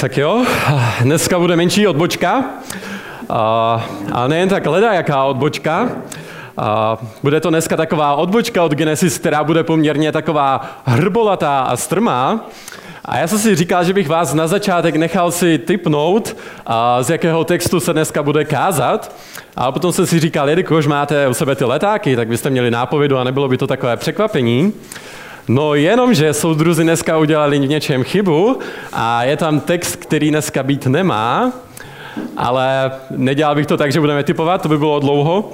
Tak jo, dneska bude menší odbočka, ale nejen tak leda jaká odbočka. Bude to dneska taková odbočka od Genesis, která bude poměrně taková hrbolatá a strmá. A já jsem si říkal, že bych vás na začátek nechal si typnout, z jakého textu se dneska bude kázat. A potom jsem si říkal, jelikož máte u sebe ty letáky, tak byste měli nápovědu a nebylo by to takové překvapení. No jenom, že soudruzi dneska udělali v něčem chybu a je tam text, který dneska být nemá, ale nedělal bych to tak, že budeme typovat, to by bylo dlouho.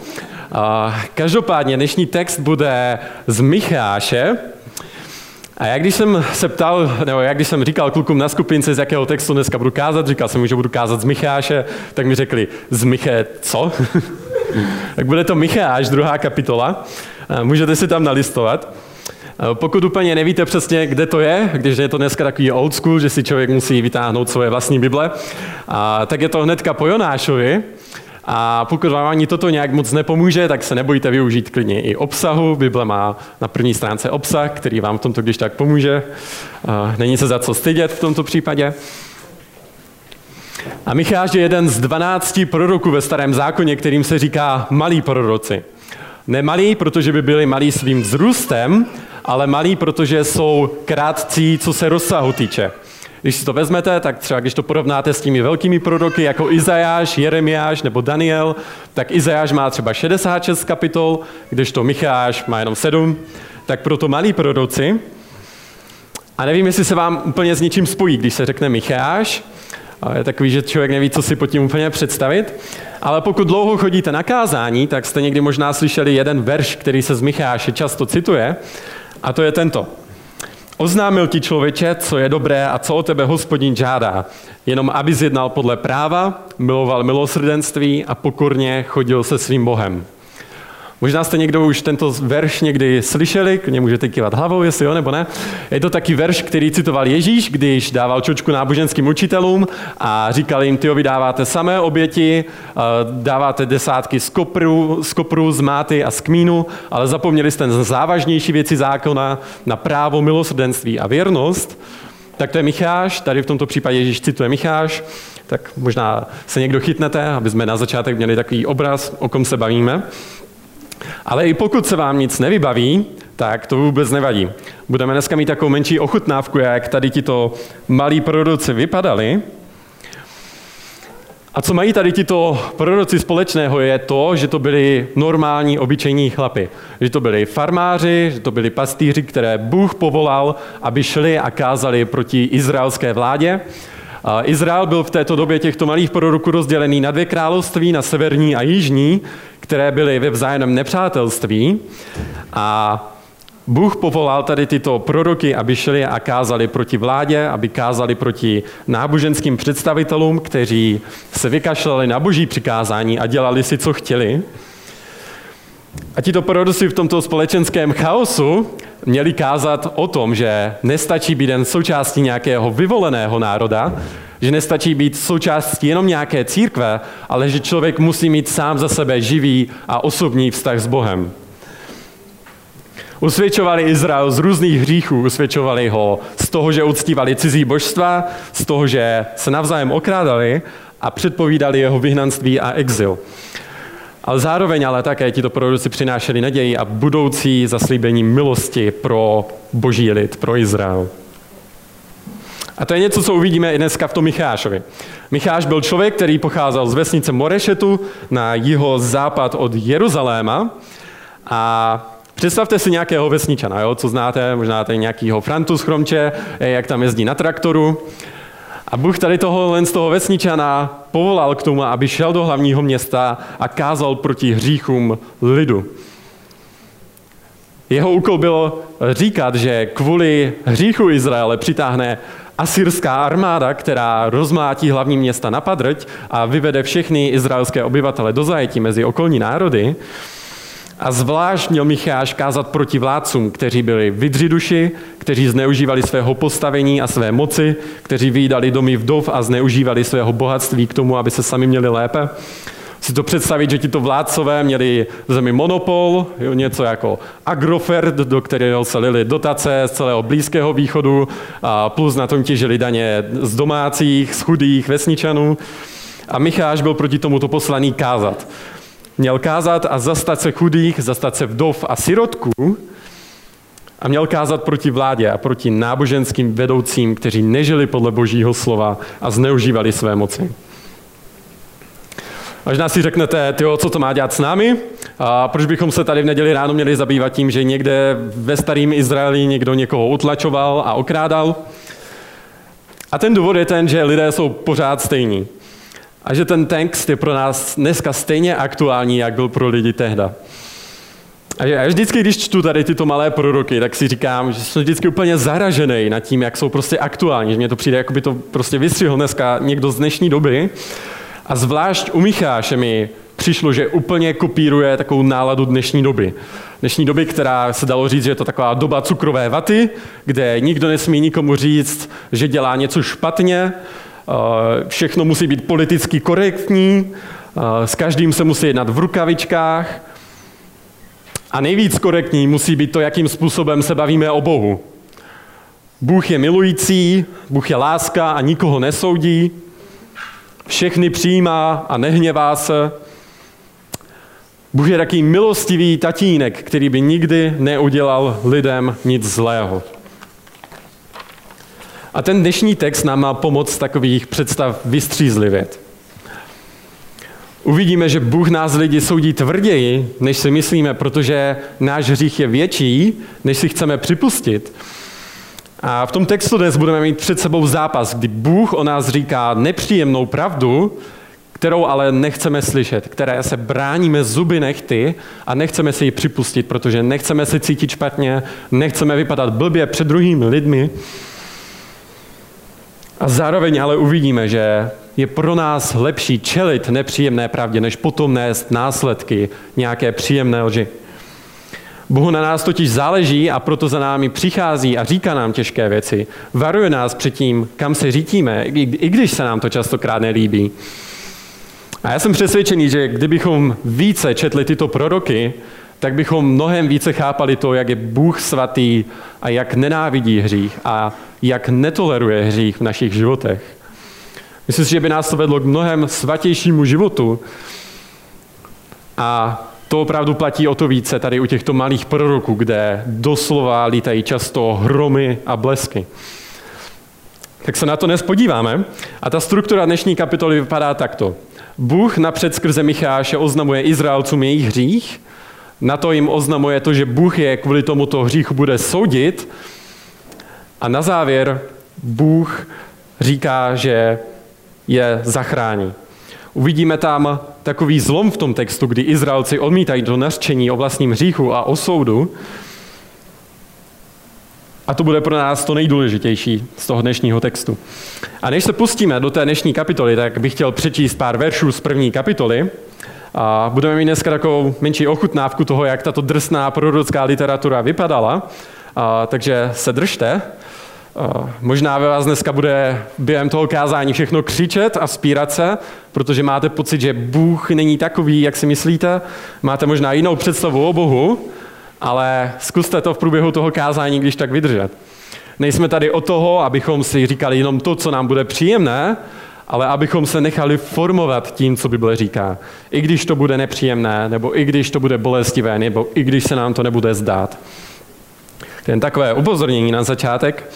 Každopádně dnešní text bude z Micháše, a jak když jsem se ptal, nebo jak když jsem říkal klukům na skupince, z jakého textu dneska budu kázat, říkal jsem že budu kázat z Micháše, tak mi řekli, z Miché co? tak bude to Micháš, druhá kapitola. Můžete si tam nalistovat. Pokud úplně nevíte přesně, kde to je, když je to dneska takový old school, že si člověk musí vytáhnout svoje vlastní Bible, a, tak je to hnedka po Jonášovi. A pokud vám ani toto nějak moc nepomůže, tak se nebojte využít klidně i obsahu. Bible má na první stránce obsah, který vám v tomto když tak pomůže. Není se za co stydět v tomto případě. A Micháš je jeden z dvanácti proroků ve starém zákoně, kterým se říká malí proroci. Nemalí, protože by byli malí svým vzrůstem, ale malí, protože jsou krátcí, co se rozsahu týče. Když si to vezmete, tak třeba když to porovnáte s těmi velkými proroky jako Izajáš, Jeremiáš nebo Daniel, tak Izajáš má třeba 66 kapitol, kdežto Micháš má jenom 7, tak proto malí proroci. A nevím, jestli se vám úplně s něčím spojí, když se řekne Micháš, je takový, že člověk neví, co si pod tím úplně představit. Ale pokud dlouho chodíte na kázání, tak jste někdy možná slyšeli jeden verš, který se z Micháše často cituje. A to je tento. Oznámil ti člověče, co je dobré a co o tebe hospodin žádá. Jenom aby zjednal podle práva, miloval milosrdenství a pokorně chodil se svým Bohem. Možná jste někdo už tento verš někdy slyšeli, k němu můžete kývat hlavou, jestli jo nebo ne. Je to taky verš, který citoval Ježíš, když dával čočku náboženským učitelům a říkal jim, ty vydáváte samé oběti, dáváte desátky z kopru, z, kopru, z máty a z kmínu, ale zapomněli jste na závažnější věci zákona, na právo, milosrdenství a věrnost. Tak to je Micháš, tady v tomto případě Ježíš cituje Micháš, tak možná se někdo chytnete, aby jsme na začátek měli takový obraz, o kom se bavíme. Ale i pokud se vám nic nevybaví, tak to vůbec nevadí. Budeme dneska mít takovou menší ochutnávku, jak tady tito malí proroci vypadali. A co mají tady tito proroci společného je to, že to byli normální, obyčejní chlapi. Že to byli farmáři, že to byli pastýři, které Bůh povolal, aby šli a kázali proti izraelské vládě. Izrael byl v této době těchto malých proroků rozdělený na dvě království, na severní a jižní, které byly ve vzájemném nepřátelství. A Bůh povolal tady tyto proroky, aby šli a kázali proti vládě, aby kázali proti náboženským představitelům, kteří se vykašlali na boží přikázání a dělali si, co chtěli. A tito proroci v tomto společenském chaosu měli kázat o tom, že nestačí být jen součástí nějakého vyvoleného národa, že nestačí být součástí jenom nějaké církve, ale že člověk musí mít sám za sebe živý a osobní vztah s Bohem. Usvědčovali Izrael z různých hříchů, usvědčovali ho z toho, že uctívali cizí božstva, z toho, že se navzájem okrádali a předpovídali jeho vyhnanství a exil. Ale zároveň ale také tito proroci přinášeli naději a budoucí zaslíbení milosti pro boží lid, pro Izrael. A to je něco, co uvidíme i dneska v tom Michášovi. Micháš byl člověk, který pocházel z vesnice Morešetu na jeho západ od Jeruzaléma a Představte si nějakého vesničana, jo, co znáte, možná tady nějakýho Frantu z Chromče, jak tam jezdí na traktoru. A Bůh tady toho, z toho vesničana povolal k tomu, aby šel do hlavního města a kázal proti hříchům lidu. Jeho úkol bylo říkat, že kvůli hříchu Izraele přitáhne asyrská armáda, která rozmlátí hlavní města na padrť a vyvede všechny izraelské obyvatele do zajetí mezi okolní národy. A zvlášť měl Micháš kázat proti vládcům, kteří byli vydřiduši, kteří zneužívali svého postavení a své moci, kteří vyjídali domy vdov a zneužívali svého bohatství k tomu, aby se sami měli lépe. si to představit, že tito vládcové měli v zemi monopol, něco jako Agrofert, do kterého se lili dotace z celého Blízkého východu a plus na tom těžili daně z domácích, z chudých vesničanů. A Micháš byl proti tomuto poslaný kázat. Měl kázat a zastat se chudých, zastat se vdov a sirotků a měl kázat proti vládě a proti náboženským vedoucím, kteří nežili podle božího slova a zneužívali své moci. Možná si řeknete, tyjo, co to má dělat s námi? A proč bychom se tady v neděli ráno měli zabývat tím, že někde ve starém Izraeli někdo někoho utlačoval a okrádal? A ten důvod je ten, že lidé jsou pořád stejní. A že ten text je pro nás dneska stejně aktuální, jak byl pro lidi tehda. A já vždycky, když čtu tady tyto malé proroky, tak si říkám, že jsem vždycky úplně zaražený nad tím, jak jsou prostě aktuální. Že mě to přijde, jako by to prostě vystřihl dneska někdo z dnešní doby. A zvlášť u Micháše mi přišlo, že úplně kopíruje takovou náladu dnešní doby. Dnešní doby, která se dalo říct, že je to taková doba cukrové vaty, kde nikdo nesmí nikomu říct, že dělá něco špatně, všechno musí být politicky korektní, s každým se musí jednat v rukavičkách, a nejvíc korektní musí být to, jakým způsobem se bavíme o Bohu. Bůh je milující, Bůh je láska a nikoho nesoudí, všechny přijímá a nehněvá se. Bůh je taký milostivý tatínek, který by nikdy neudělal lidem nic zlého. A ten dnešní text nám má pomoct takových představ vystřízlivět. Uvidíme, že Bůh nás lidi soudí tvrději, než si myslíme, protože náš hřích je větší, než si chceme připustit. A v tom textu dnes budeme mít před sebou zápas, kdy Bůh o nás říká nepříjemnou pravdu, kterou ale nechceme slyšet, které se bráníme zuby nechty a nechceme si ji připustit, protože nechceme se cítit špatně, nechceme vypadat blbě před druhými lidmi. A zároveň ale uvidíme, že je pro nás lepší čelit nepříjemné pravdě, než potom nést následky nějaké příjemné lži. Bohu na nás totiž záleží a proto za námi přichází a říká nám těžké věci. Varuje nás před tím, kam se řítíme, i když se nám to častokrát nelíbí. A já jsem přesvědčený, že kdybychom více četli tyto proroky, tak bychom mnohem více chápali to, jak je Bůh svatý a jak nenávidí hřích a jak netoleruje hřích v našich životech. Myslím si, že by nás to vedlo k mnohem svatějšímu životu. A to opravdu platí o to více tady u těchto malých proroků, kde doslova lítají často hromy a blesky. Tak se na to nespodíváme. A ta struktura dnešní kapitoly vypadá takto. Bůh napřed skrze Micháše oznamuje Izraelcům jejich hřích, na to jim oznamuje to, že Bůh je kvůli tomuto hříchu bude soudit a na závěr Bůh říká, že je zachrání. Uvidíme tam takový zlom v tom textu, kdy Izraelci odmítají to nařčení o vlastním hříchu a o soudu. A to bude pro nás to nejdůležitější z toho dnešního textu. A než se pustíme do té dnešní kapitoly, tak bych chtěl přečíst pár veršů z první kapitoly. A budeme mít dneska takovou menší ochutnávku toho, jak tato drsná prorocká literatura vypadala. A, takže se držte. Možná ve vás dneska bude během toho kázání všechno křičet a spírat se, protože máte pocit, že Bůh není takový, jak si myslíte. Máte možná jinou představu o Bohu, ale zkuste to v průběhu toho kázání, když tak vydržet. Nejsme tady o toho, abychom si říkali jenom to, co nám bude příjemné, ale abychom se nechali formovat tím, co Bible říká. I když to bude nepříjemné, nebo i když to bude bolestivé, nebo i když se nám to nebude zdát. Jen takové upozornění na začátek.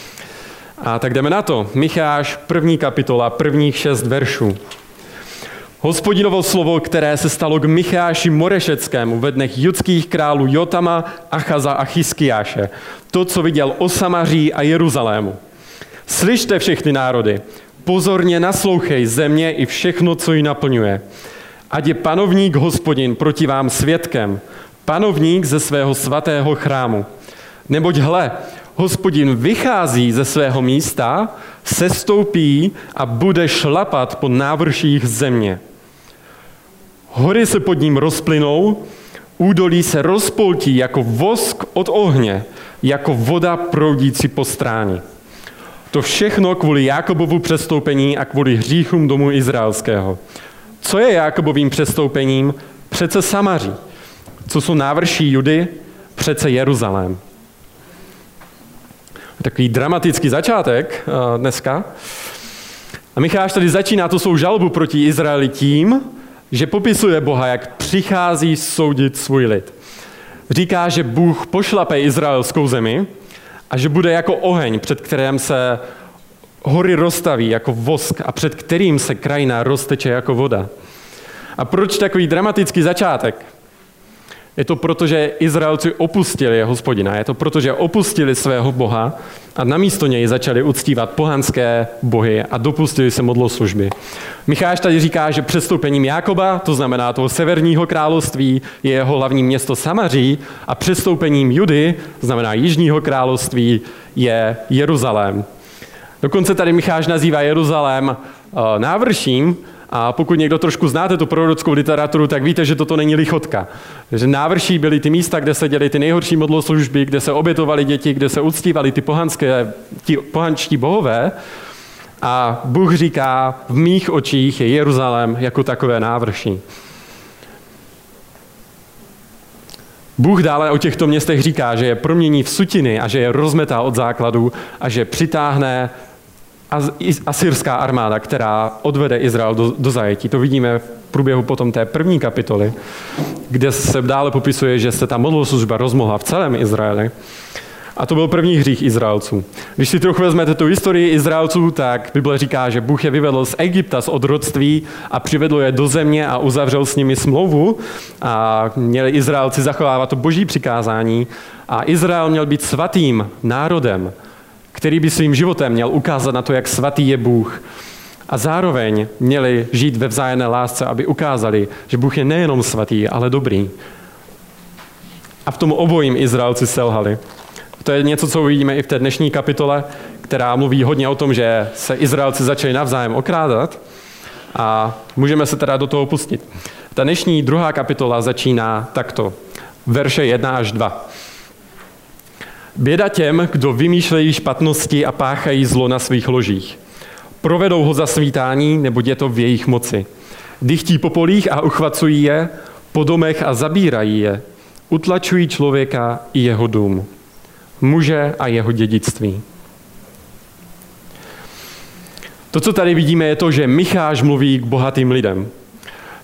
A tak jdeme na to. Micháš, první kapitola, prvních šest veršů. Hospodinovo slovo, které se stalo k Micháši Morešeckému ve dnech judských králů Jotama, Achaza a Chyskiáše. To, co viděl o Samaří a Jeruzalému. Slyšte všechny národy, pozorně naslouchej země i všechno, co ji naplňuje. Ať je panovník hospodin proti vám svědkem, panovník ze svého svatého chrámu. Neboť hle, hospodin vychází ze svého místa, sestoupí a bude šlapat po návrších země. Hory se pod ním rozplynou, údolí se rozpoltí jako vosk od ohně, jako voda proudící po stráni. To všechno kvůli Jakobovu přestoupení a kvůli hříchům domu izraelského. Co je Jakobovým přestoupením? Přece Samaří. Co jsou návrší Judy? Přece Jeruzalém. Takový dramatický začátek uh, dneska. A Micháš tady začíná tu svou žalbu proti Izraeli tím, že popisuje Boha, jak přichází soudit svůj lid. Říká, že Bůh pošlape izraelskou zemi a že bude jako oheň, před kterým se hory rozstaví jako vosk a před kterým se krajina rozteče jako voda. A proč takový dramatický začátek? Je to proto, že Izraelci opustili hospodina. Je to proto, že opustili svého boha a namísto něj začali uctívat pohanské bohy a dopustili se modloslužby. Micháš tady říká, že přestoupením Jakoba, to znamená toho severního království, je jeho hlavní město Samaří a přestoupením Judy, znamená jižního království, je Jeruzalém. Dokonce tady Micháš nazývá Jeruzalém eh, návrším, a pokud někdo trošku znáte tu prorockou literaturu, tak víte, že toto není lichotka. Že návrší byly ty místa, kde se děly ty nejhorší modloslužby, kde se obětovaly děti, kde se uctívali ty pohanské, ti pohančtí bohové. A Bůh říká, v mých očích je Jeruzalém jako takové návrší. Bůh dále o těchto městech říká, že je promění v sutiny a že je rozmetá od základu a že přitáhne asyrská armáda, která odvede Izrael do, do zajetí. To vidíme v průběhu potom té první kapitoly, kde se dále popisuje, že se ta modloslužba rozmohla v celém Izraeli. A to byl první hřích Izraelců. Když si trochu vezmete tu historii Izraelců, tak Bible říká, že Bůh je vyvedl z Egypta, z odrodství a přivedl je do země a uzavřel s nimi smlouvu a měli Izraelci zachovávat to boží přikázání a Izrael měl být svatým národem, který by svým životem měl ukázat na to, jak svatý je Bůh. A zároveň měli žít ve vzájemné lásce, aby ukázali, že Bůh je nejenom svatý, ale dobrý. A v tom obojím Izraelci selhali. To je něco, co uvidíme i v té dnešní kapitole, která mluví hodně o tom, že se Izraelci začali navzájem okrádat a můžeme se teda do toho pustit. Ta dnešní druhá kapitola začíná takto. Verše 1 až 2. Běda těm, kdo vymýšlejí špatnosti a páchají zlo na svých ložích. Provedou ho za svítání, nebo je to v jejich moci. Dychtí po polích a uchvacují je, po domech a zabírají je. Utlačují člověka i jeho dům. Muže a jeho dědictví. To, co tady vidíme, je to, že Micháš mluví k bohatým lidem.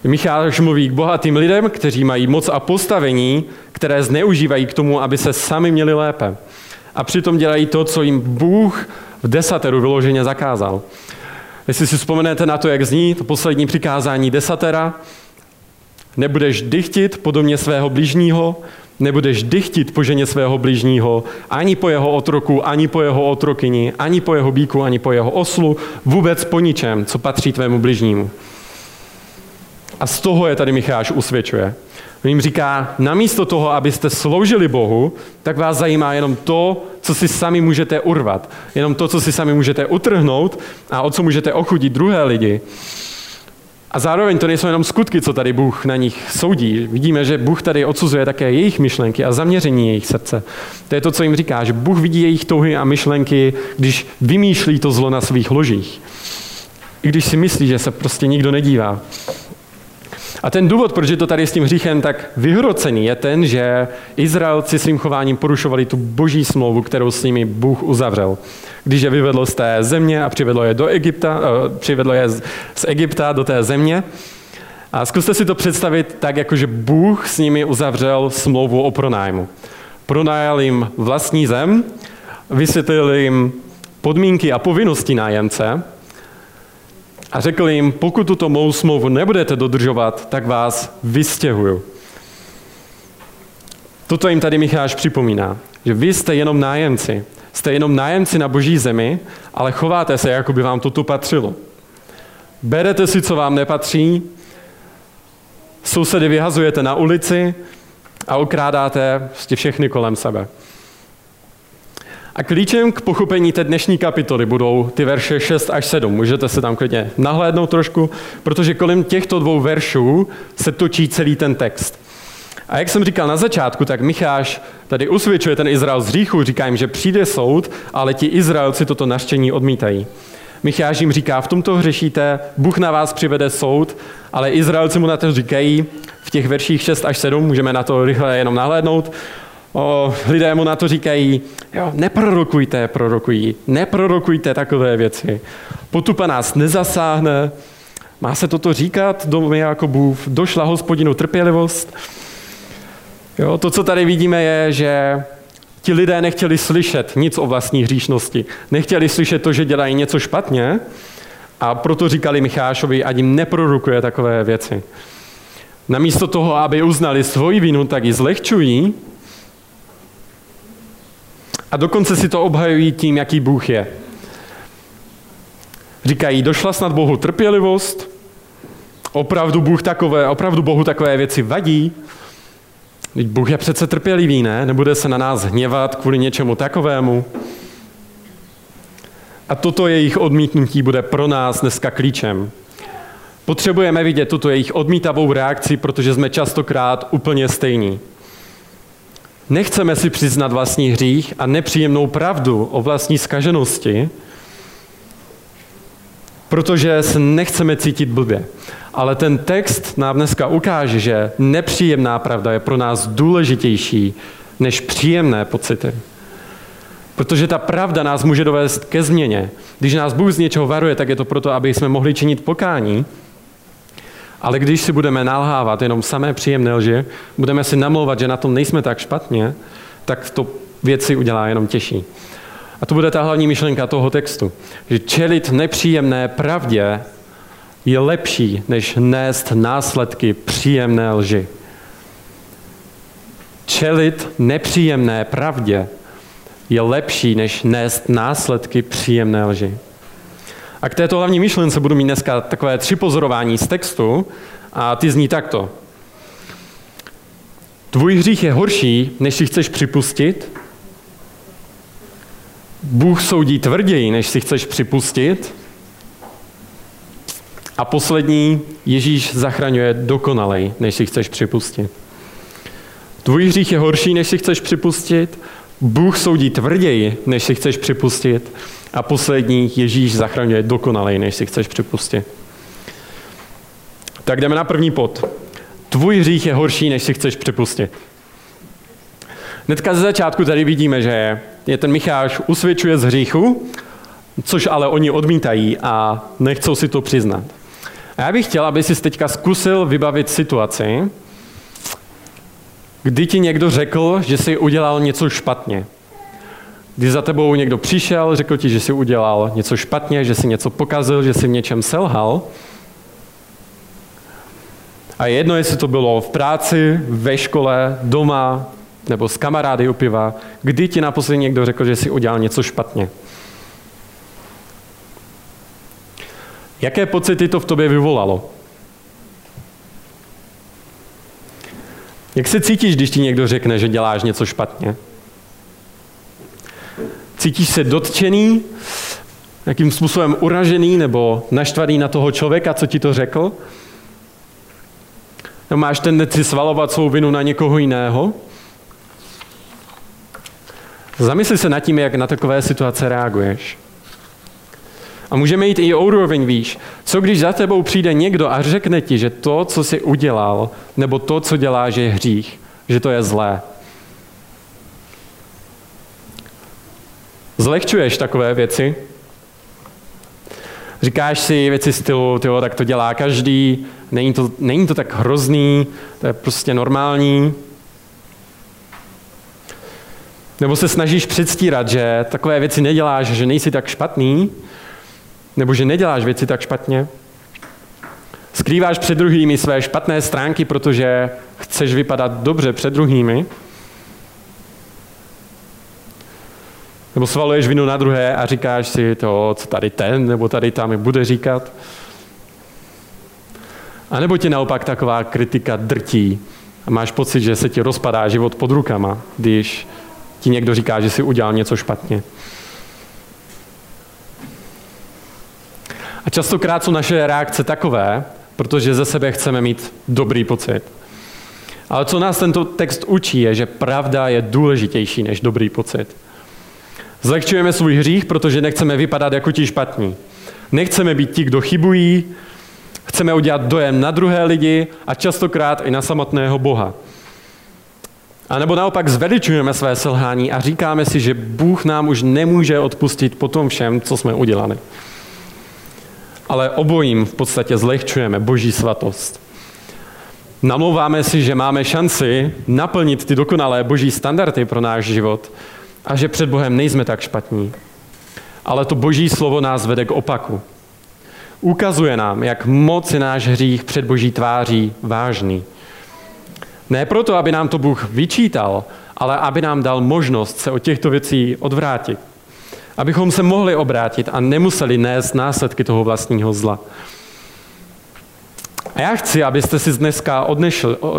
Micháš mluví k bohatým lidem, kteří mají moc a postavení, které zneužívají k tomu, aby se sami měli lépe. A přitom dělají to, co jim Bůh v desateru vyloženě zakázal. Jestli si vzpomenete na to, jak zní to poslední přikázání desatera, nebudeš dychtit podobně svého blížního, nebudeš dychtit po ženě svého blížního, ani po jeho otroku, ani po jeho otrokyni, ani po jeho bíku, ani po jeho oslu, vůbec po ničem, co patří tvému blížnímu. A z toho je tady Micháš usvědčuje. On jim říká, namísto toho, abyste sloužili Bohu, tak vás zajímá jenom to, co si sami můžete urvat. Jenom to, co si sami můžete utrhnout a o co můžete ochudit druhé lidi. A zároveň to nejsou jenom skutky, co tady Bůh na nich soudí. Vidíme, že Bůh tady odsuzuje také jejich myšlenky a zaměření jejich srdce. To je to, co jim říká, že Bůh vidí jejich touhy a myšlenky, když vymýšlí to zlo na svých ložích. I když si myslí, že se prostě nikdo nedívá. A ten důvod, proč je to tady s tím hříchem tak vyhrocený, je ten, že Izraelci svým chováním porušovali tu boží smlouvu, kterou s nimi Bůh uzavřel. Když je vyvedl z té země a přivedl je do Egypta, uh, přivedl je z, z Egypta do té země. A zkuste si to představit tak, jako že Bůh s nimi uzavřel smlouvu o pronájmu. Pronajal jim vlastní zem, vysvětlil jim podmínky a povinnosti nájemce a řekl jim, pokud tuto mou smlouvu nebudete dodržovat, tak vás vystěhuju. Toto jim tady Micháš připomíná, že vy jste jenom nájemci. Jste jenom nájemci na boží zemi, ale chováte se, jako by vám to tu patřilo. Berete si, co vám nepatří, sousedy vyhazujete na ulici a okrádáte všechny kolem sebe. A klíčem k pochopení té dnešní kapitoly budou ty verše 6 až 7. Můžete se tam klidně nahlédnout trošku, protože kolem těchto dvou veršů se točí celý ten text. A jak jsem říkal na začátku, tak Micháš tady usvědčuje ten Izrael z hříchu, říká jim, že přijde soud, ale ti Izraelci toto naštění odmítají. Micháš jim říká, v tomto hřešíte, Bůh na vás přivede soud, ale Izraelci mu na to říkají, v těch verších 6 až 7, můžeme na to rychle jenom nahlédnout, o, lidé mu na to říkají, jo, neprorokujte, prorokují, neprorokujte takové věci. Potupa nás nezasáhne, má se toto říkat domě Jakobův, došla hospodinu trpělivost. Jo, to, co tady vidíme, je, že ti lidé nechtěli slyšet nic o vlastní hříšnosti. Nechtěli slyšet to, že dělají něco špatně a proto říkali Michášovi, ať jim neprorokuje takové věci. Namísto toho, aby uznali svoji vinu, tak ji zlehčují a dokonce si to obhajují tím, jaký Bůh je. Říkají, došla snad Bohu trpělivost, opravdu, Bůh takové, opravdu Bohu takové věci vadí, Teď Bůh je přece trpělivý, ne? Nebude se na nás hněvat kvůli něčemu takovému. A toto jejich odmítnutí bude pro nás dneska klíčem. Potřebujeme vidět tuto jejich odmítavou reakci, protože jsme častokrát úplně stejní. Nechceme si přiznat vlastní hřích a nepříjemnou pravdu o vlastní skaženosti, protože se nechceme cítit blbě. Ale ten text nám dneska ukáže, že nepříjemná pravda je pro nás důležitější než příjemné pocity. Protože ta pravda nás může dovést ke změně. Když nás Bůh z něčeho varuje, tak je to proto, aby jsme mohli činit pokání. Ale když si budeme nalhávat jenom samé příjemné lži, budeme si namlouvat, že na tom nejsme tak špatně, tak to věci udělá jenom těžší. A to bude ta hlavní myšlenka toho textu. Že čelit nepříjemné pravdě je lepší, než nést následky příjemné lži. Čelit nepříjemné pravdě je lepší, než nést následky příjemné lži. A k této hlavní myšlence budu mít dneska takové tři pozorování z textu a ty zní takto. Tvůj hřích je horší, než si chceš připustit. Bůh soudí tvrději, než si chceš připustit. A poslední, Ježíš zachraňuje dokonalej, než si chceš připustit. Tvůj hřích je horší, než si chceš připustit. Bůh soudí tvrději, než si chceš připustit. A poslední, Ježíš zachraňuje dokonalej, než si chceš připustit. Tak jdeme na první pod. Tvůj hřích je horší, než si chceš připustit. Hnedka ze začátku tady vidíme, že je ten Micháš usvědčuje z hříchu, což ale oni odmítají a nechcou si to přiznat. A já bych chtěl, aby si teďka zkusil vybavit situaci, kdy ti někdo řekl, že jsi udělal něco špatně. Kdy za tebou někdo přišel, řekl ti, že jsi udělal něco špatně, že jsi něco pokazil, že jsi v něčem selhal. A jedno, jestli to bylo v práci, ve škole, doma, nebo s kamarády u piva, kdy ti naposledy někdo řekl, že jsi udělal něco špatně. Jaké pocity to v tobě vyvolalo? Jak se cítíš, když ti někdo řekne, že děláš něco špatně? Cítíš se dotčený, jakým způsobem uražený nebo naštvaný na toho člověka, co ti to řekl? Nebo máš tendenci svalovat svou vinu na někoho jiného? Zamysli se nad tím, jak na takové situace reaguješ. A můžeme jít i o úroveň výš. Co když za tebou přijde někdo a řekne ti, že to, co jsi udělal, nebo to, co děláš, je hřích, že to je zlé. Zlehčuješ takové věci? Říkáš si věci stylu, tyjo, tak to dělá každý, není to, není to tak hrozný, to je prostě normální. Nebo se snažíš předstírat, že takové věci neděláš, že nejsi tak špatný, nebo že neděláš věci tak špatně? Skrýváš před druhými své špatné stránky, protože chceš vypadat dobře před druhými? Nebo svaluješ vinu na druhé a říkáš si to, co tady ten nebo tady tam bude říkat? A nebo tě naopak taková kritika drtí a máš pocit, že se ti rozpadá život pod rukama, když ti někdo říká, že si udělal něco špatně. A častokrát jsou naše reakce takové, protože ze sebe chceme mít dobrý pocit. Ale co nás tento text učí, je, že pravda je důležitější než dobrý pocit. Zlehčujeme svůj hřích, protože nechceme vypadat jako ti špatní. Nechceme být ti, kdo chybují, chceme udělat dojem na druhé lidi a častokrát i na samotného Boha. A nebo naopak zveličujeme své selhání a říkáme si, že Bůh nám už nemůže odpustit po tom všem, co jsme udělali. Ale obojím v podstatě zlehčujeme Boží svatost. Namlouváme si, že máme šanci naplnit ty dokonalé boží standardy pro náš život a že před Bohem nejsme tak špatní. Ale to boží slovo nás vede k opaku. Ukazuje nám, jak moc je náš hřích před boží tváří vážný. Ne proto, aby nám to Bůh vyčítal, ale aby nám dal možnost se od těchto věcí odvrátit. Abychom se mohli obrátit a nemuseli nést následky toho vlastního zla. A já chci, abyste si z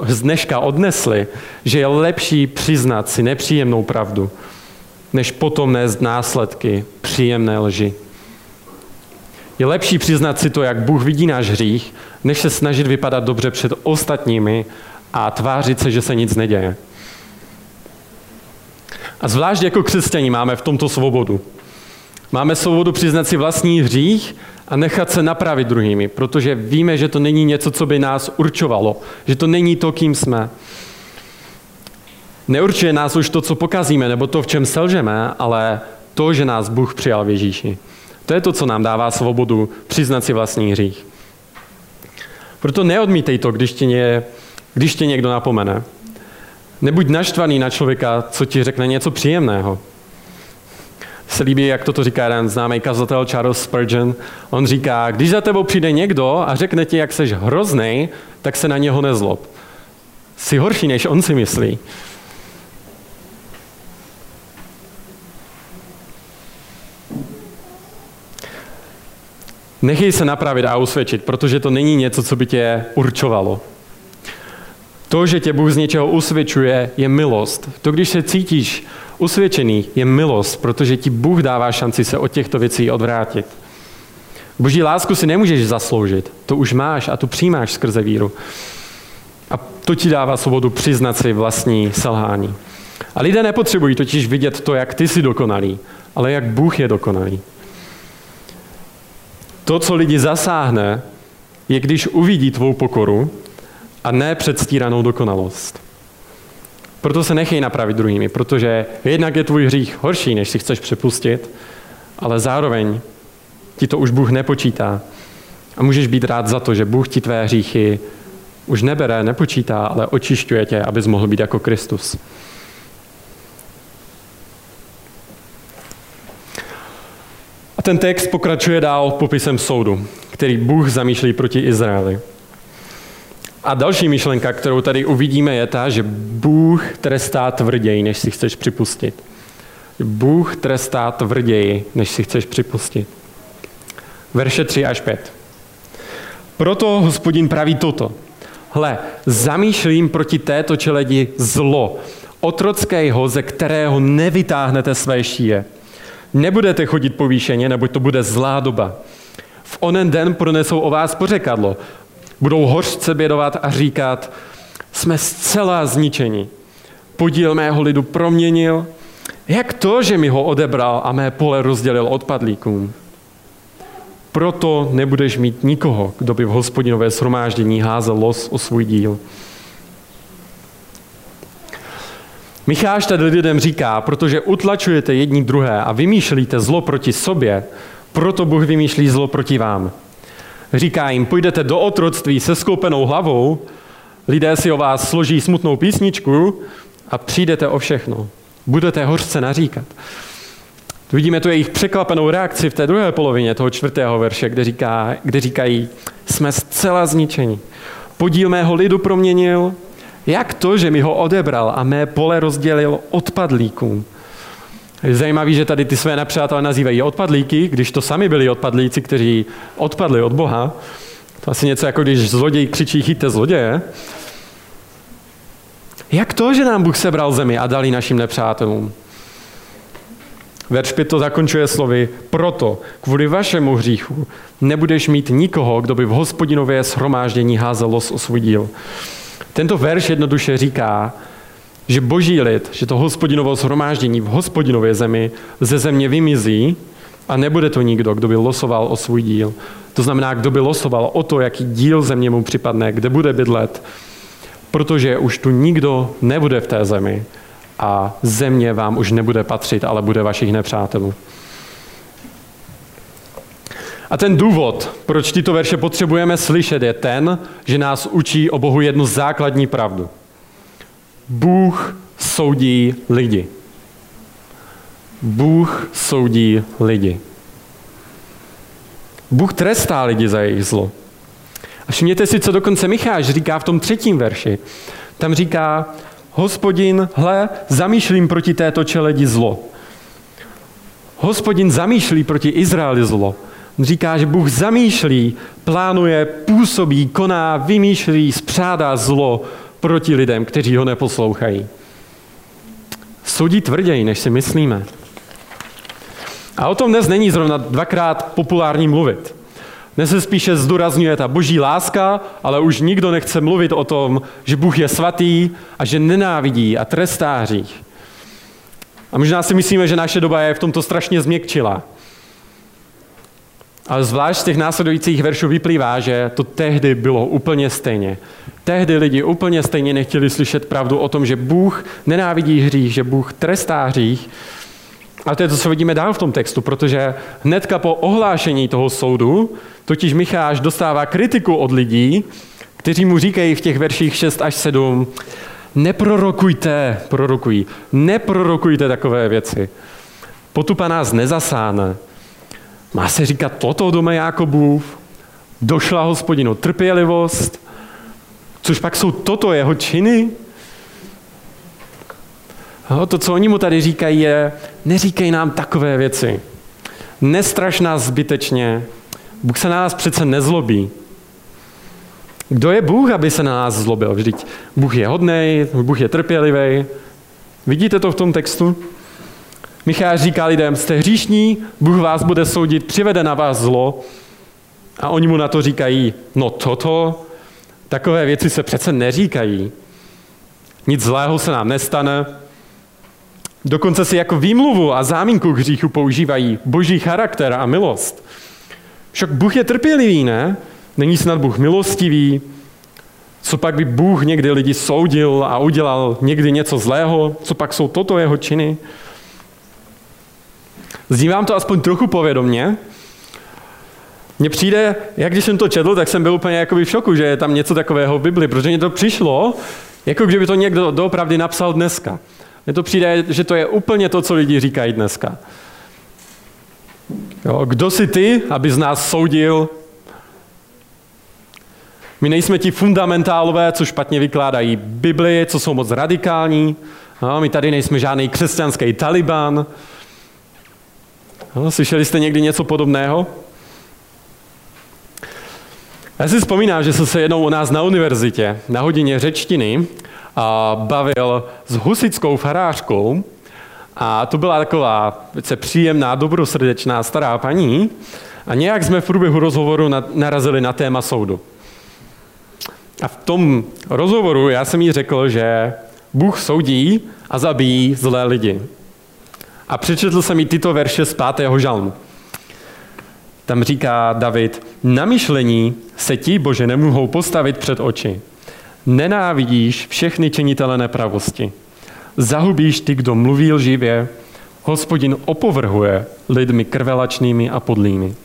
z dneška odnesli, že je lepší přiznat si nepříjemnou pravdu, než potom nést následky příjemné lži. Je lepší přiznat si to, jak Bůh vidí náš hřích, než se snažit vypadat dobře před ostatními a tvářit se, že se nic neděje. A zvlášť jako křesťaní máme v tomto svobodu. Máme svobodu přiznat si vlastní hřích a nechat se napravit druhými, protože víme, že to není něco, co by nás určovalo, že to není to, kým jsme. Neurčuje nás už to, co pokazíme, nebo to, v čem selžeme, ale to, že nás Bůh přijal v Ježíši. To je to, co nám dává svobodu přiznat si vlastní hřích. Proto neodmítej to, když tě, ně, když tě někdo napomene. Nebuď naštvaný na člověka, co ti řekne něco příjemného se líbí, jak toto říká jeden známý kazatel Charles Spurgeon. On říká, když za tebou přijde někdo a řekne ti, jak seš hrozný, tak se na něho nezlob. Jsi horší, než on si myslí. Nechej se napravit a usvědčit, protože to není něco, co by tě určovalo. To, že tě Bůh z něčeho usvědčuje, je milost. To, když se cítíš usvědčený, je milost, protože ti Bůh dává šanci se od těchto věcí odvrátit. Boží lásku si nemůžeš zasloužit. To už máš a tu přijímáš skrze víru. A to ti dává svobodu přiznat si vlastní selhání. A lidé nepotřebují totiž vidět to, jak ty jsi dokonalý, ale jak Bůh je dokonalý. To, co lidi zasáhne, je, když uvidí tvou pokoru a ne předstíranou dokonalost. Proto se nechej napravit druhými, protože jednak je tvůj hřích horší, než si chceš přepustit, ale zároveň ti to už Bůh nepočítá. A můžeš být rád za to, že Bůh ti tvé hříchy už nebere, nepočítá, ale očišťuje tě, abys mohl být jako Kristus. Ten text pokračuje dál popisem soudu, který Bůh zamýšlí proti Izraeli. A další myšlenka, kterou tady uvidíme, je ta, že Bůh trestá tvrději, než si chceš připustit. Bůh trestá tvrději, než si chceš připustit. Verše 3 až 5. Proto hospodin praví toto. Hle, zamýšlím proti této čeledi zlo, otrockého, ze kterého nevytáhnete své šíje. Nebudete chodit povýšeně, neboť to bude zlá doba. V onen den pronesou o vás pořekadlo. Budou hořce bědovat a říkat, jsme zcela zničeni. Podíl mého lidu proměnil. Jak to, že mi ho odebral a mé pole rozdělil odpadlíkům? Proto nebudeš mít nikoho, kdo by v hospodinové shromáždění házel los o svůj díl. Micháš tady lidem říká, protože utlačujete jedni druhé a vymýšlíte zlo proti sobě, proto Bůh vymýšlí zlo proti vám. Říká jim, půjdete do otroctví se skoupenou hlavou, lidé si o vás složí smutnou písničku a přijdete o všechno. Budete hořce naříkat. Vidíme tu jejich překvapenou reakci v té druhé polovině toho čtvrtého verše, kde, říká, kde říkají, jsme zcela zničeni. Podíl mého lidu proměnil, jak to, že mi ho odebral a mé pole rozdělil odpadlíkům. Je zajímavé, že tady ty své nepřátelé nazývají odpadlíky, když to sami byli odpadlíci, kteří odpadli od Boha. To asi něco jako když zloděj křičí chyťte zloděje. Jak to, že nám Bůh sebral zemi a dali našim nepřátelům? Verš 5 to zakončuje slovy, proto kvůli vašemu hříchu nebudeš mít nikoho, kdo by v hospodinově shromáždění házel los o svůj díl. Tento verš jednoduše říká, že boží lid, že to hospodinovo shromáždění v hospodinově zemi ze země vymizí A nebude to nikdo, kdo by losoval o svůj díl. To znamená, kdo by losoval o to, jaký díl země mu připadne, kde bude bydlet, protože už tu nikdo nebude v té zemi a země vám už nebude patřit, ale bude vašich nepřátelů. A ten důvod, proč tyto verše potřebujeme slyšet, je ten, že nás učí o Bohu jednu základní pravdu. Bůh soudí lidi. Bůh soudí lidi. Bůh trestá lidi za jejich zlo. A všimněte si, co dokonce Micháš říká v tom třetím verši. Tam říká, hospodin, hle, zamýšlím proti této čeledi zlo. Hospodin zamýšlí proti Izraeli zlo. Říká, že Bůh zamýšlí, plánuje, působí, koná, vymýšlí, spřádá zlo proti lidem, kteří ho neposlouchají. Soudí tvrději, než si myslíme. A o tom dnes není zrovna dvakrát populární mluvit. Dnes se spíše zdůrazňuje ta boží láska, ale už nikdo nechce mluvit o tom, že Bůh je svatý a že nenávidí a trestá hřích. A možná si myslíme, že naše doba je v tomto strašně změkčila. Ale zvlášť z těch následujících veršů vyplývá, že to tehdy bylo úplně stejně. Tehdy lidi úplně stejně nechtěli slyšet pravdu o tom, že Bůh nenávidí hřích, že Bůh trestá hřích. A to je to, co vidíme dál v tom textu, protože hnedka po ohlášení toho soudu, totiž Micháš dostává kritiku od lidí, kteří mu říkají v těch verších 6 až 7, neprorokujte, prorokují, neprorokujte takové věci. Potupa nás nezasáhne, má se říkat toto doma Jakobův? Došla hospodinu trpělivost? Což pak jsou toto jeho činy? No, to, co oni mu tady říkají, je, neříkej nám takové věci. Nestraš nás zbytečně. Bůh se na nás přece nezlobí. Kdo je Bůh, aby se na nás zlobil? Vždyť Bůh je hodný, Bůh je trpělivý. Vidíte to v tom textu? Micháš říká lidem, jste hříšní, Bůh vás bude soudit, přivede na vás zlo. A oni mu na to říkají, no toto, takové věci se přece neříkají. Nic zlého se nám nestane. Dokonce si jako výmluvu a záminku k hříchu používají boží charakter a milost. Však Bůh je trpělivý, ne? Není snad Bůh milostivý? Co pak by Bůh někdy lidi soudil a udělal někdy něco zlého? Co pak jsou toto jeho činy? Zní vám to aspoň trochu povědomně? Mně přijde, jak když jsem to četl, tak jsem byl úplně jakoby v šoku, že je tam něco takového v Bibli, protože mně to přišlo, jako kdyby to někdo doopravdy napsal dneska. Mně to přijde, že to je úplně to, co lidi říkají dneska. Jo, kdo jsi ty, aby z nás soudil? My nejsme ti fundamentálové, co špatně vykládají Bibli, co jsou moc radikální. No, my tady nejsme žádný křesťanský taliban. No, slyšeli jste někdy něco podobného? Já si vzpomínám, že jsem se jednou u nás na univerzitě na hodině řečtiny a bavil s husickou farářkou a to byla taková velice příjemná, dobrosrdečná stará paní a nějak jsme v průběhu rozhovoru narazili na téma soudu. A v tom rozhovoru já jsem jí řekl, že Bůh soudí a zabíjí zlé lidi. A přečetl jsem mi tyto verše z pátého žalmu. Tam říká David, na myšlení se ti, Bože, nemohou postavit před oči. Nenávidíš všechny činitele nepravosti. Zahubíš ty, kdo mluví lživě. Hospodin opovrhuje lidmi krvelačnými a podlými.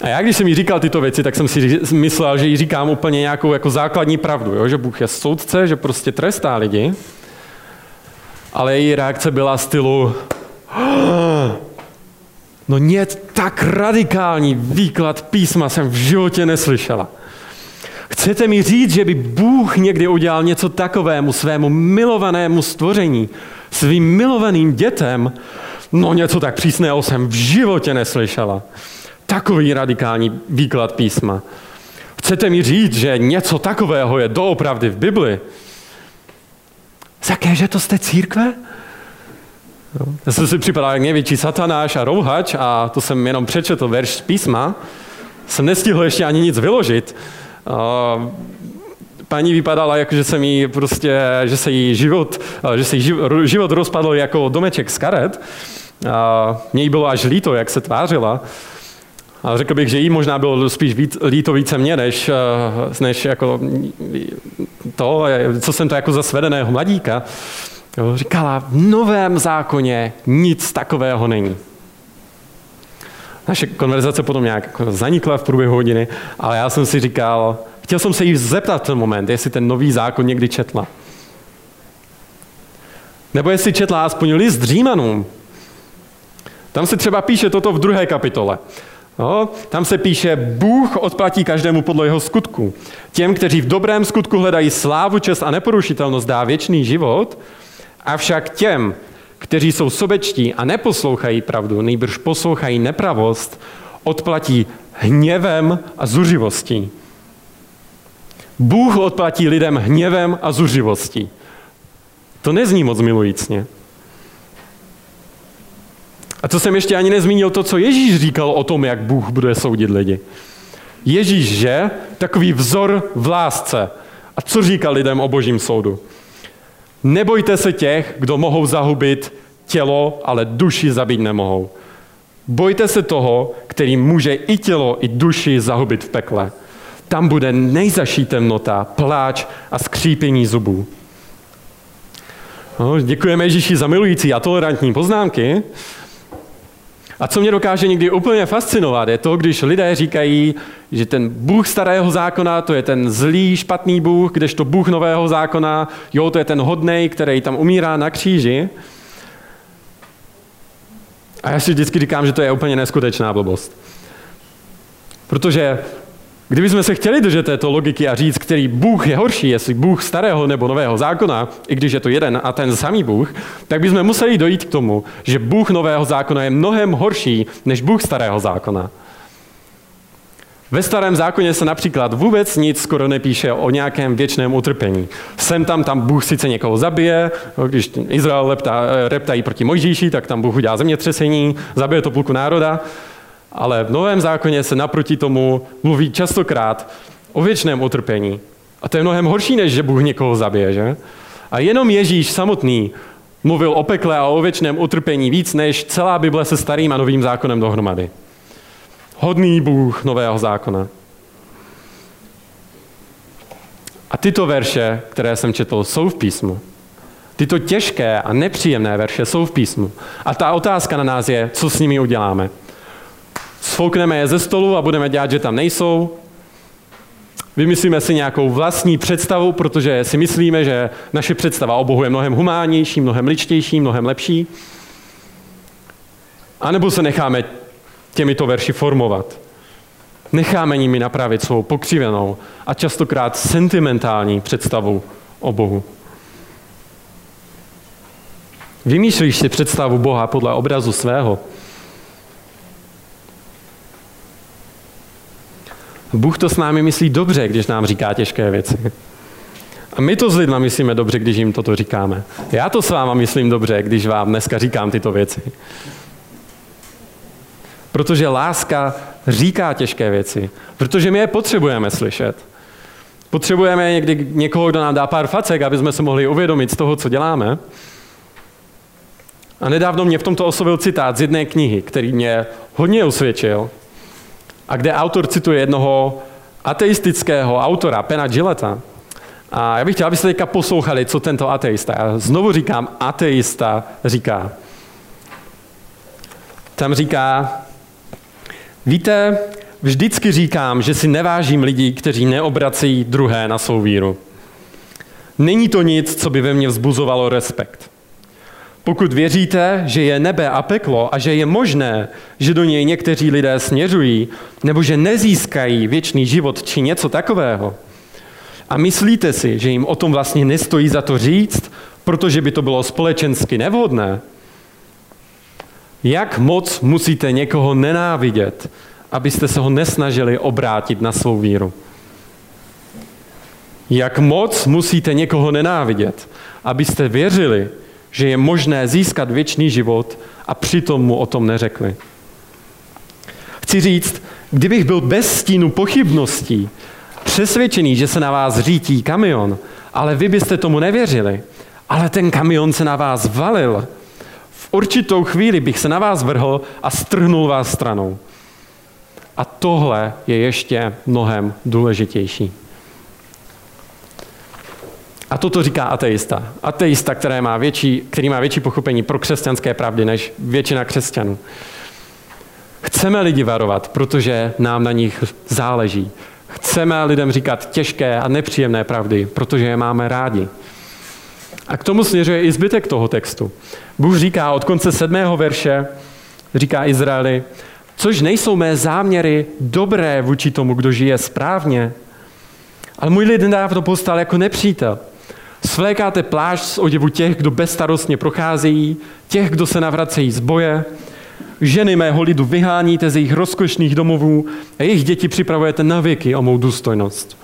A já, když jsem jí říkal tyto věci, tak jsem si myslel, že jí říkám úplně nějakou jako základní pravdu, jo? že Bůh je soudce, že prostě trestá lidi ale její reakce byla stylu no nie tak radikální výklad písma jsem v životě neslyšela. Chcete mi říct, že by Bůh někdy udělal něco takovému svému milovanému stvoření, svým milovaným dětem? No něco tak přísného jsem v životě neslyšela. Takový radikální výklad písma. Chcete mi říct, že něco takového je doopravdy v Bibli? Z jaké, to jste církve? No. Já jsem si připadal jak největší satanáš a rouhač a to jsem jenom přečetl verš z písma. Jsem nestihl ještě ani nic vyložit. Paní vypadala jako, že se jí prostě, že se jí život, že se jí život rozpadl jako domeček z karet. Mě jí bylo až líto, jak se tvářila. A řekl bych, že jí možná bylo spíš víc, líto více mě, než, eh, než jako to, co jsem to jako za svedeného mladíka. Říkala, v novém zákoně nic takového není. Naše konverzace potom nějak jako zanikla v průběhu hodiny, ale já jsem si říkal, chtěl jsem se jí zeptat ten moment, jestli ten nový zákon někdy četla. Nebo jestli četla aspoň list Římanům. Tam se třeba píše toto v druhé kapitole. No, tam se píše, Bůh odplatí každému podle jeho skutku. Těm, kteří v dobrém skutku hledají slávu, čest a neporušitelnost, dá věčný život, avšak těm, kteří jsou sobečtí a neposlouchají pravdu, nejbrž poslouchají nepravost, odplatí hněvem a zuřivostí. Bůh odplatí lidem hněvem a zuřivostí. To nezní moc milujícně. A co jsem ještě ani nezmínil, to, co Ježíš říkal o tom, jak Bůh bude soudit lidi. Ježíš, že? Takový vzor v lásce. A co říkal lidem o božím soudu? Nebojte se těch, kdo mohou zahubit tělo, ale duši zabít nemohou. Bojte se toho, který může i tělo, i duši zahubit v pekle. Tam bude nejzaší temnota, pláč a skřípění zubů. No, děkujeme Ježíši za milující a tolerantní poznámky. A co mě dokáže někdy úplně fascinovat, je to, když lidé říkají, že ten Bůh starého zákona, to je ten zlý, špatný Bůh, kdežto Bůh nového zákona, jo, to je ten hodnej, který tam umírá na kříži. A já si vždycky říkám, že to je úplně neskutečná blbost. Protože Kdybychom se chtěli držet této logiky a říct, který Bůh je horší, jestli Bůh starého nebo nového zákona, i když je to jeden a ten samý Bůh, tak bychom museli dojít k tomu, že Bůh nového zákona je mnohem horší než Bůh starého zákona. Ve starém zákoně se například vůbec nic skoro nepíše o nějakém věčném utrpení. Sem tam, tam Bůh sice někoho zabije, když Izrael reptají proti Mojžíši, tak tam Bůh udělá zemětřesení, zabije to půlku národa, ale v Novém zákoně se naproti tomu mluví častokrát o věčném utrpení. A to je mnohem horší, než že Bůh někoho zabije, že? A jenom Ježíš samotný mluvil o pekle a o věčném utrpení víc než celá Bible se starým a novým zákonem dohromady. Hodný Bůh nového zákona. A tyto verše, které jsem četl, jsou v písmu. Tyto těžké a nepříjemné verše jsou v písmu. A ta otázka na nás je, co s nimi uděláme. Sfoukneme je ze stolu a budeme dělat, že tam nejsou. Vymyslíme si nějakou vlastní představu, protože si myslíme, že naše představa o Bohu je mnohem humánnější, mnohem ličtější, mnohem lepší. A nebo se necháme těmito verši formovat. Necháme nimi napravit svou pokřivenou a častokrát sentimentální představu o Bohu. Vymýšlíš si představu Boha podle obrazu svého, Bůh to s námi myslí dobře, když nám říká těžké věci. A my to s lidmi myslíme dobře, když jim toto říkáme. Já to s váma myslím dobře, když vám dneska říkám tyto věci. Protože láska říká těžké věci. Protože my je potřebujeme slyšet. Potřebujeme někdy někoho, kdo nám dá pár facek, aby jsme se mohli uvědomit z toho, co děláme. A nedávno mě v tomto oslovil citát z jedné knihy, který mě hodně usvědčil a kde autor cituje jednoho ateistického autora, Pena Gilleta. A já bych chtěl, abyste teďka poslouchali, co tento ateista, já znovu říkám, ateista říká. Tam říká, víte, vždycky říkám, že si nevážím lidí, kteří neobracejí druhé na svou víru. Není to nic, co by ve mně vzbuzovalo respekt. Pokud věříte, že je nebe a peklo a že je možné, že do něj někteří lidé směřují, nebo že nezískají věčný život či něco takového, a myslíte si, že jim o tom vlastně nestojí za to říct, protože by to bylo společensky nevhodné, jak moc musíte někoho nenávidět, abyste se ho nesnažili obrátit na svou víru? Jak moc musíte někoho nenávidět, abyste věřili, že je možné získat věčný život a přitom mu o tom neřekli. Chci říct, kdybych byl bez stínu pochybností, přesvědčený, že se na vás řítí kamion, ale vy byste tomu nevěřili, ale ten kamion se na vás valil, v určitou chvíli bych se na vás vrhl a strhnul vás stranou. A tohle je ještě mnohem důležitější. A toto říká ateista. Ateista, který má větší, který má větší pochopení pro křesťanské pravdy než většina křesťanů. Chceme lidi varovat, protože nám na nich záleží. Chceme lidem říkat těžké a nepříjemné pravdy, protože je máme rádi. A k tomu směřuje i zbytek toho textu. Bůh říká od konce sedmého verše, říká Izraeli, což nejsou mé záměry dobré vůči tomu, kdo žije správně, ale můj lid nedávno postal jako nepřítel. Svlékáte plášť z oděvu těch, kdo bezstarostně procházejí, těch, kdo se navracejí z boje. Ženy mého lidu vyháníte z jejich rozkošných domovů a jejich děti připravujete na věky o mou důstojnost.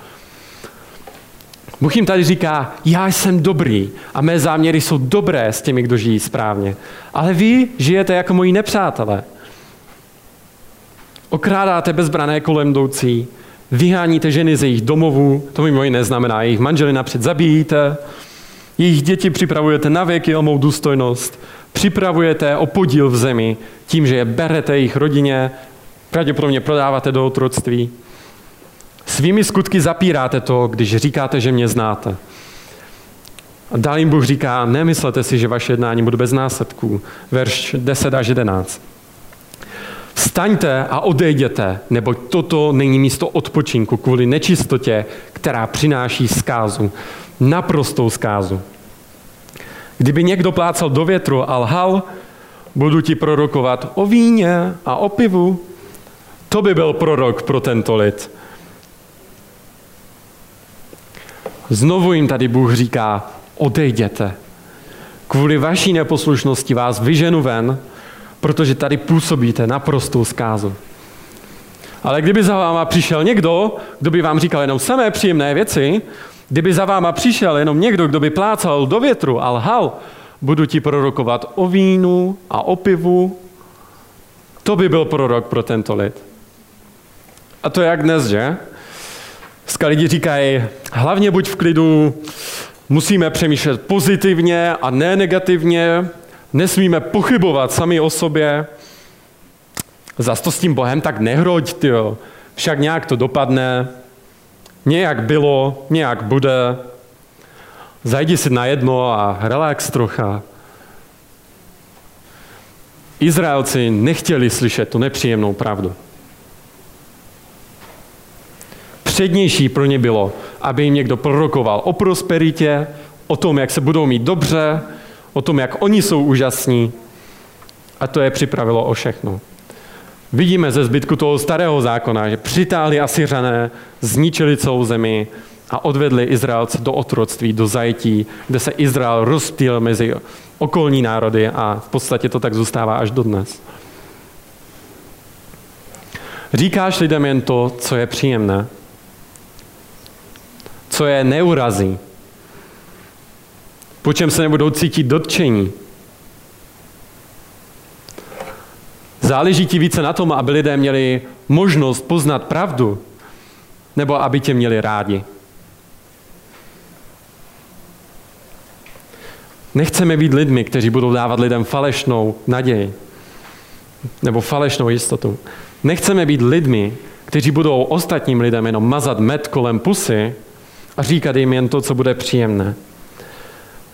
Bůh jim tady říká, já jsem dobrý a mé záměry jsou dobré s těmi, kdo žijí správně. Ale vy žijete jako moji nepřátelé. Okrádáte bezbrané kolem jdoucí, vyháníte ženy ze jejich domovů, to mimo jiné znamená, jejich manžely napřed zabíjíte, jejich děti připravujete na věky o mou důstojnost, připravujete o podíl v zemi tím, že je berete jejich rodině, pravděpodobně prodáváte do otroctví. Svými skutky zapíráte to, když říkáte, že mě znáte. A dál jim Bůh říká, nemyslete si, že vaše jednání bude bez následků. Verš 10 až 11. Staňte a odejděte, neboť toto není místo odpočinku kvůli nečistotě, která přináší zkázu. Naprostou zkázu. Kdyby někdo plácal do větru a lhal, budu ti prorokovat o víně a o pivu. To by byl prorok pro tento lid. Znovu jim tady Bůh říká, odejděte. Kvůli vaší neposlušnosti vás vyženu ven protože tady působíte naprostou zkázu. Ale kdyby za váma přišel někdo, kdo by vám říkal jenom samé příjemné věci, kdyby za váma přišel jenom někdo, kdo by plácal do větru a lhal, budu ti prorokovat o vínu a o pivu, to by byl prorok pro tento lid. A to je jak dnes, že? Dneska lidi říkají, hlavně buď v klidu, musíme přemýšlet pozitivně a ne negativně, Nesmíme pochybovat sami o sobě. Zas to s tím Bohem tak nehroď, tyjo. Však nějak to dopadne. Nějak bylo, nějak bude. Zajdi si na jedno a relax trocha. Izraelci nechtěli slyšet tu nepříjemnou pravdu. Přednější pro ně bylo, aby jim někdo prorokoval o prosperitě, o tom, jak se budou mít dobře, o tom, jak oni jsou úžasní. A to je připravilo o všechno. Vidíme ze zbytku toho starého zákona, že přitáhli Asiřané, zničili celou zemi a odvedli Izraelce do otroctví, do zajetí, kde se Izrael rozptýl mezi okolní národy a v podstatě to tak zůstává až dodnes. Říkáš lidem jen to, co je příjemné, co je neurazí, po čem se nebudou cítit dotčení. Záleží ti více na tom, aby lidé měli možnost poznat pravdu, nebo aby tě měli rádi. Nechceme být lidmi, kteří budou dávat lidem falešnou naději nebo falešnou jistotu. Nechceme být lidmi, kteří budou ostatním lidem jenom mazat med kolem pusy a říkat jim jen to, co bude příjemné.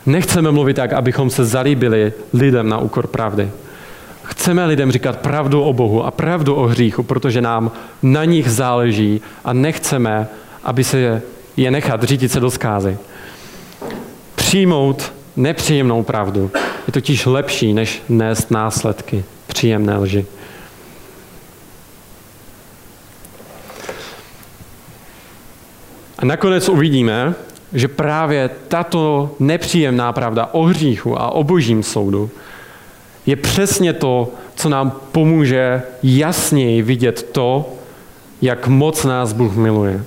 Nechceme mluvit tak, abychom se zalíbili lidem na úkor pravdy. Chceme lidem říkat pravdu o Bohu a pravdu o hříchu, protože nám na nich záleží a nechceme, aby se je nechat řídit se do zkázy. Přijmout nepříjemnou pravdu je totiž lepší, než nést následky příjemné lži. A nakonec uvidíme, že právě tato nepříjemná pravda o hříchu a o božím soudu je přesně to, co nám pomůže jasněji vidět to, jak moc nás Bůh miluje.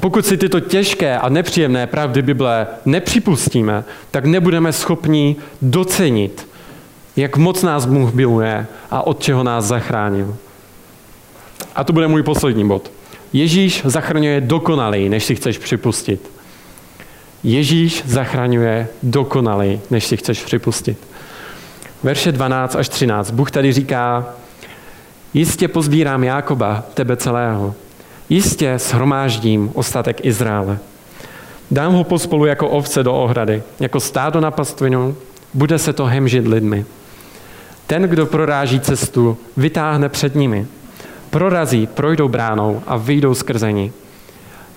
Pokud si tyto těžké a nepříjemné pravdy Bible nepřipustíme, tak nebudeme schopni docenit, jak moc nás Bůh miluje a od čeho nás zachránil. A to bude můj poslední bod. Ježíš zachraňuje dokonalej, než si chceš připustit. Ježíš zachraňuje dokonalej, než si chceš připustit. Verše 12 až 13. Bůh tady říká, jistě pozbírám Jákoba, tebe celého. Jistě shromáždím ostatek Izraele. Dám ho pospolu jako ovce do ohrady, jako stádo na pastvinu, bude se to hemžit lidmi. Ten, kdo proráží cestu, vytáhne před nimi. Prorazí, projdou bránou a vyjdou skrze ní.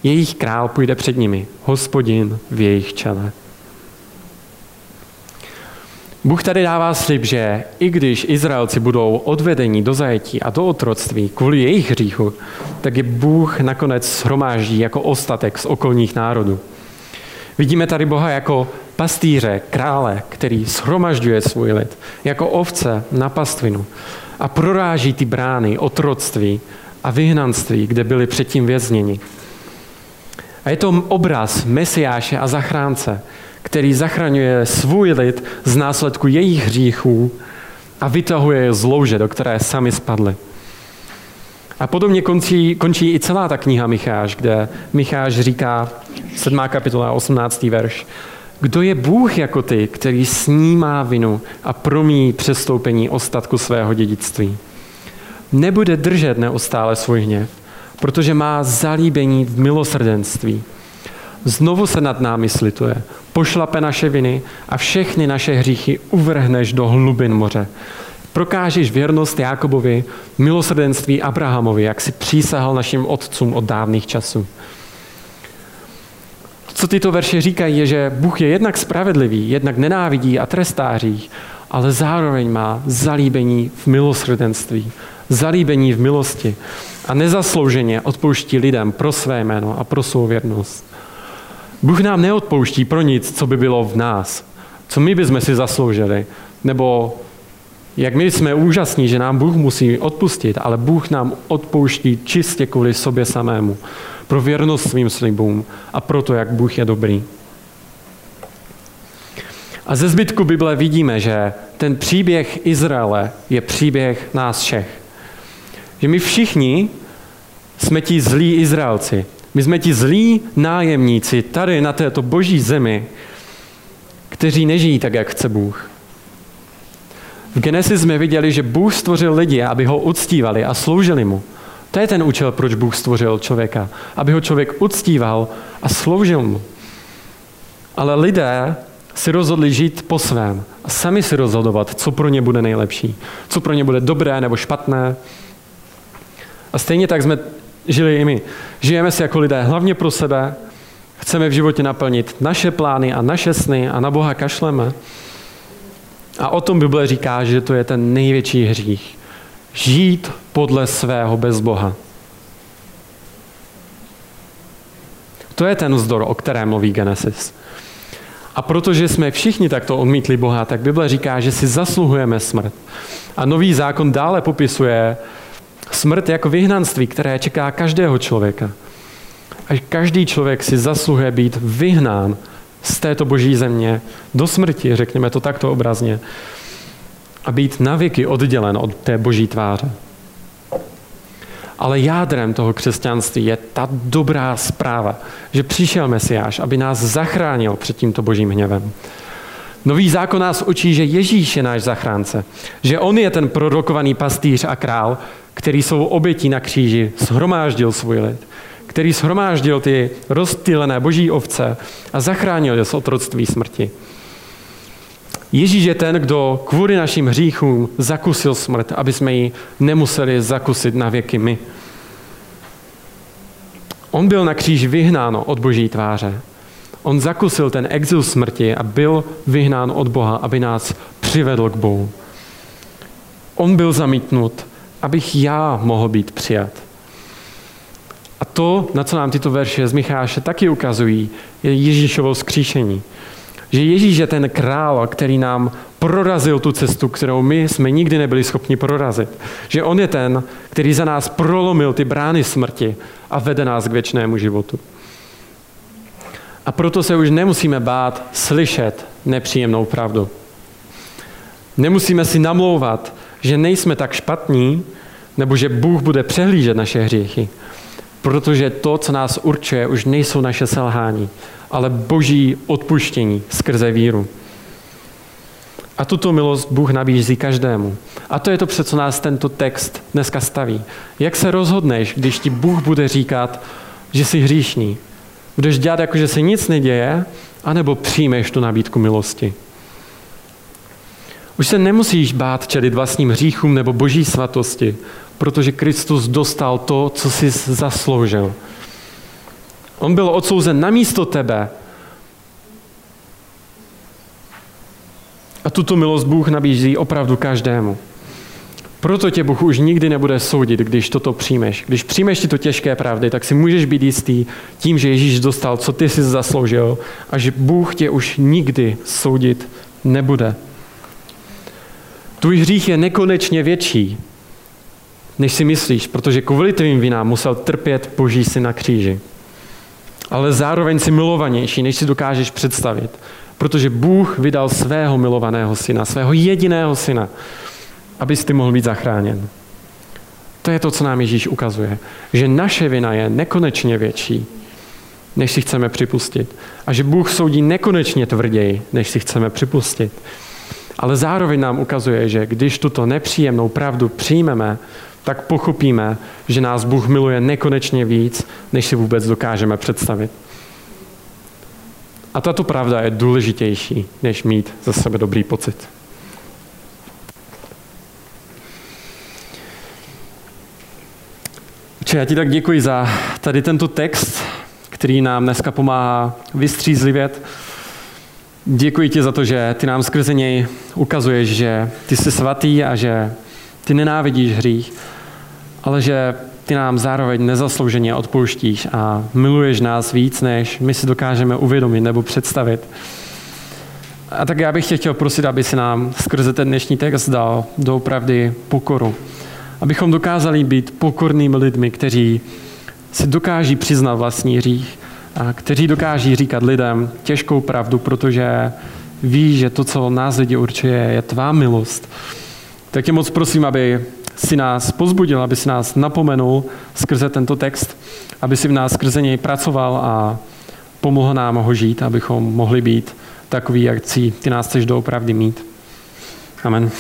Jejich král půjde před nimi, hospodin v jejich čele. Bůh tady dává slib, že i když Izraelci budou odvedeni do zajetí a do otroctví kvůli jejich hříchu, tak je Bůh nakonec shromáždí jako ostatek z okolních národů. Vidíme tady Boha jako pastýře, krále, který shromažďuje svůj lid, jako ovce na pastvinu a proráží ty brány otroctví a vyhnanství, kde byli předtím vězněni. A je to obraz Mesiáše a zachránce, který zachraňuje svůj lid z následku jejich hříchů a vytahuje je z louže, do které sami spadli. A podobně končí, končí i celá ta kniha Micháš, kde Micháš říká, 7. kapitola, 18. verš, kdo je Bůh jako ty, který snímá vinu a promíjí přestoupení ostatku svého dědictví? Nebude držet neustále svůj hněv, protože má zalíbení v milosrdenství. Znovu se nad námi slituje, pošlape naše viny a všechny naše hříchy uvrhneš do hlubin moře. Prokážeš věrnost Jákobovi, milosrdenství Abrahamovi, jak si přísahal našim otcům od dávných časů. Co tyto verše říkají, je, že Bůh je jednak spravedlivý, jednak nenávidí a trestá hřích, ale zároveň má zalíbení v milosrdenství, zalíbení v milosti a nezaslouženě odpouští lidem pro své jméno a pro svou věrnost. Bůh nám neodpouští pro nic, co by bylo v nás, co my bychom si zasloužili, nebo jak my jsme úžasní, že nám Bůh musí odpustit, ale Bůh nám odpouští čistě kvůli sobě samému, pro věrnost svým slibům a proto, jak Bůh je dobrý. A ze zbytku Bible vidíme, že ten příběh Izraele je příběh nás všech. Že my všichni jsme ti zlí Izraelci. My jsme ti zlí nájemníci tady na této boží zemi, kteří nežijí tak, jak chce Bůh. V Genesis jsme viděli, že Bůh stvořil lidi, aby ho uctívali a sloužili mu. To je ten účel, proč Bůh stvořil člověka. Aby ho člověk uctíval a sloužil mu. Ale lidé si rozhodli žít po svém a sami si rozhodovat, co pro ně bude nejlepší. Co pro ně bude dobré nebo špatné. A stejně tak jsme žili i my. Žijeme si jako lidé hlavně pro sebe, chceme v životě naplnit naše plány a naše sny a na Boha kašleme. A o tom Bible říká, že to je ten největší hřích. Žít podle svého bez Boha. To je ten vzdor, o kterém mluví Genesis. A protože jsme všichni takto odmítli Boha, tak Bible říká, že si zasluhujeme smrt. A nový zákon dále popisuje smrt jako vyhnanství, které čeká každého člověka. A každý člověk si zasluhuje být vyhnán z této boží země do smrti, řekněme to takto obrazně, a být navěky oddělen od té boží tváře. Ale jádrem toho křesťanství je ta dobrá zpráva, že přišel Mesiáš, aby nás zachránil před tímto božím hněvem. Nový zákon nás učí, že Ježíš je náš zachránce, že on je ten prorokovaný pastýř a král, který svou obětí na kříži shromáždil svůj lid, který shromáždil ty rozptýlené boží ovce a zachránil je z otroctví smrti. Ježíš je ten, kdo kvůli našim hříchům zakusil smrt, aby jsme ji nemuseli zakusit na věky my. On byl na kříži vyhnán od boží tváře. On zakusil ten exil smrti a byl vyhnán od Boha, aby nás přivedl k Bohu. On byl zamítnut, abych já mohl být přijat. A to, na co nám tyto verše z Micháše taky ukazují, je Ježíšovo skříšení. Že Ježíš je ten král, který nám prorazil tu cestu, kterou my jsme nikdy nebyli schopni prorazit. Že on je ten, který za nás prolomil ty brány smrti a vede nás k věčnému životu. A proto se už nemusíme bát slyšet nepříjemnou pravdu. Nemusíme si namlouvat, že nejsme tak špatní, nebo že Bůh bude přehlížet naše hříchy. Protože to, co nás určuje, už nejsou naše selhání, ale boží odpuštění skrze víru. A tuto milost Bůh nabízí každému. A to je to, co nás tento text dneska staví. Jak se rozhodneš, když ti Bůh bude říkat, že jsi hříšný? Budeš dělat jako, že se nic neděje, anebo přijmeš tu nabídku milosti? Už se nemusíš bát čelit vlastním hříchům nebo boží svatosti, protože Kristus dostal to, co jsi zasloužil. On byl odsouzen na místo tebe. A tuto milost Bůh nabízí opravdu každému. Proto tě Bůh už nikdy nebude soudit, když toto přijmeš. Když přijmeš tyto těžké pravdy, tak si můžeš být jistý tím, že Ježíš dostal, co ty jsi zasloužil a že Bůh tě už nikdy soudit nebude. Tvůj hřích je nekonečně větší, než si myslíš, protože kvůli tvým vinám musel trpět Boží syn na kříži. Ale zároveň si milovanější, než si dokážeš představit, protože Bůh vydal svého milovaného syna, svého jediného syna, abys ty mohl být zachráněn. To je to, co nám Ježíš ukazuje. Že naše vina je nekonečně větší, než si chceme připustit. A že Bůh soudí nekonečně tvrději, než si chceme připustit. Ale zároveň nám ukazuje, že když tuto nepříjemnou pravdu přijmeme, tak pochopíme, že nás Bůh miluje nekonečně víc, než si vůbec dokážeme představit. A tato pravda je důležitější, než mít za sebe dobrý pocit. Oče, já ti tak děkuji za tady tento text, který nám dneska pomáhá vystřízlivět. Děkuji ti za to, že ty nám skrze něj ukazuješ, že ty jsi svatý a že ty nenávidíš hřích, ale že ty nám zároveň nezaslouženě odpouštíš a miluješ nás víc, než my si dokážeme uvědomit nebo představit. A tak já bych tě chtěl prosit, aby si nám skrze ten dnešní text dal doopravdy pokoru. Abychom dokázali být pokornými lidmi, kteří si dokáží přiznat vlastní hřích, a kteří dokáží říkat lidem těžkou pravdu, protože ví, že to, co nás lidi určuje, je tvá milost. Tak tě moc prosím, aby si nás pozbudil, aby si nás napomenul skrze tento text, aby si v nás skrze něj pracoval a pomohl nám ho žít, abychom mohli být takový, jak ty nás chceš doopravdy mít. Amen.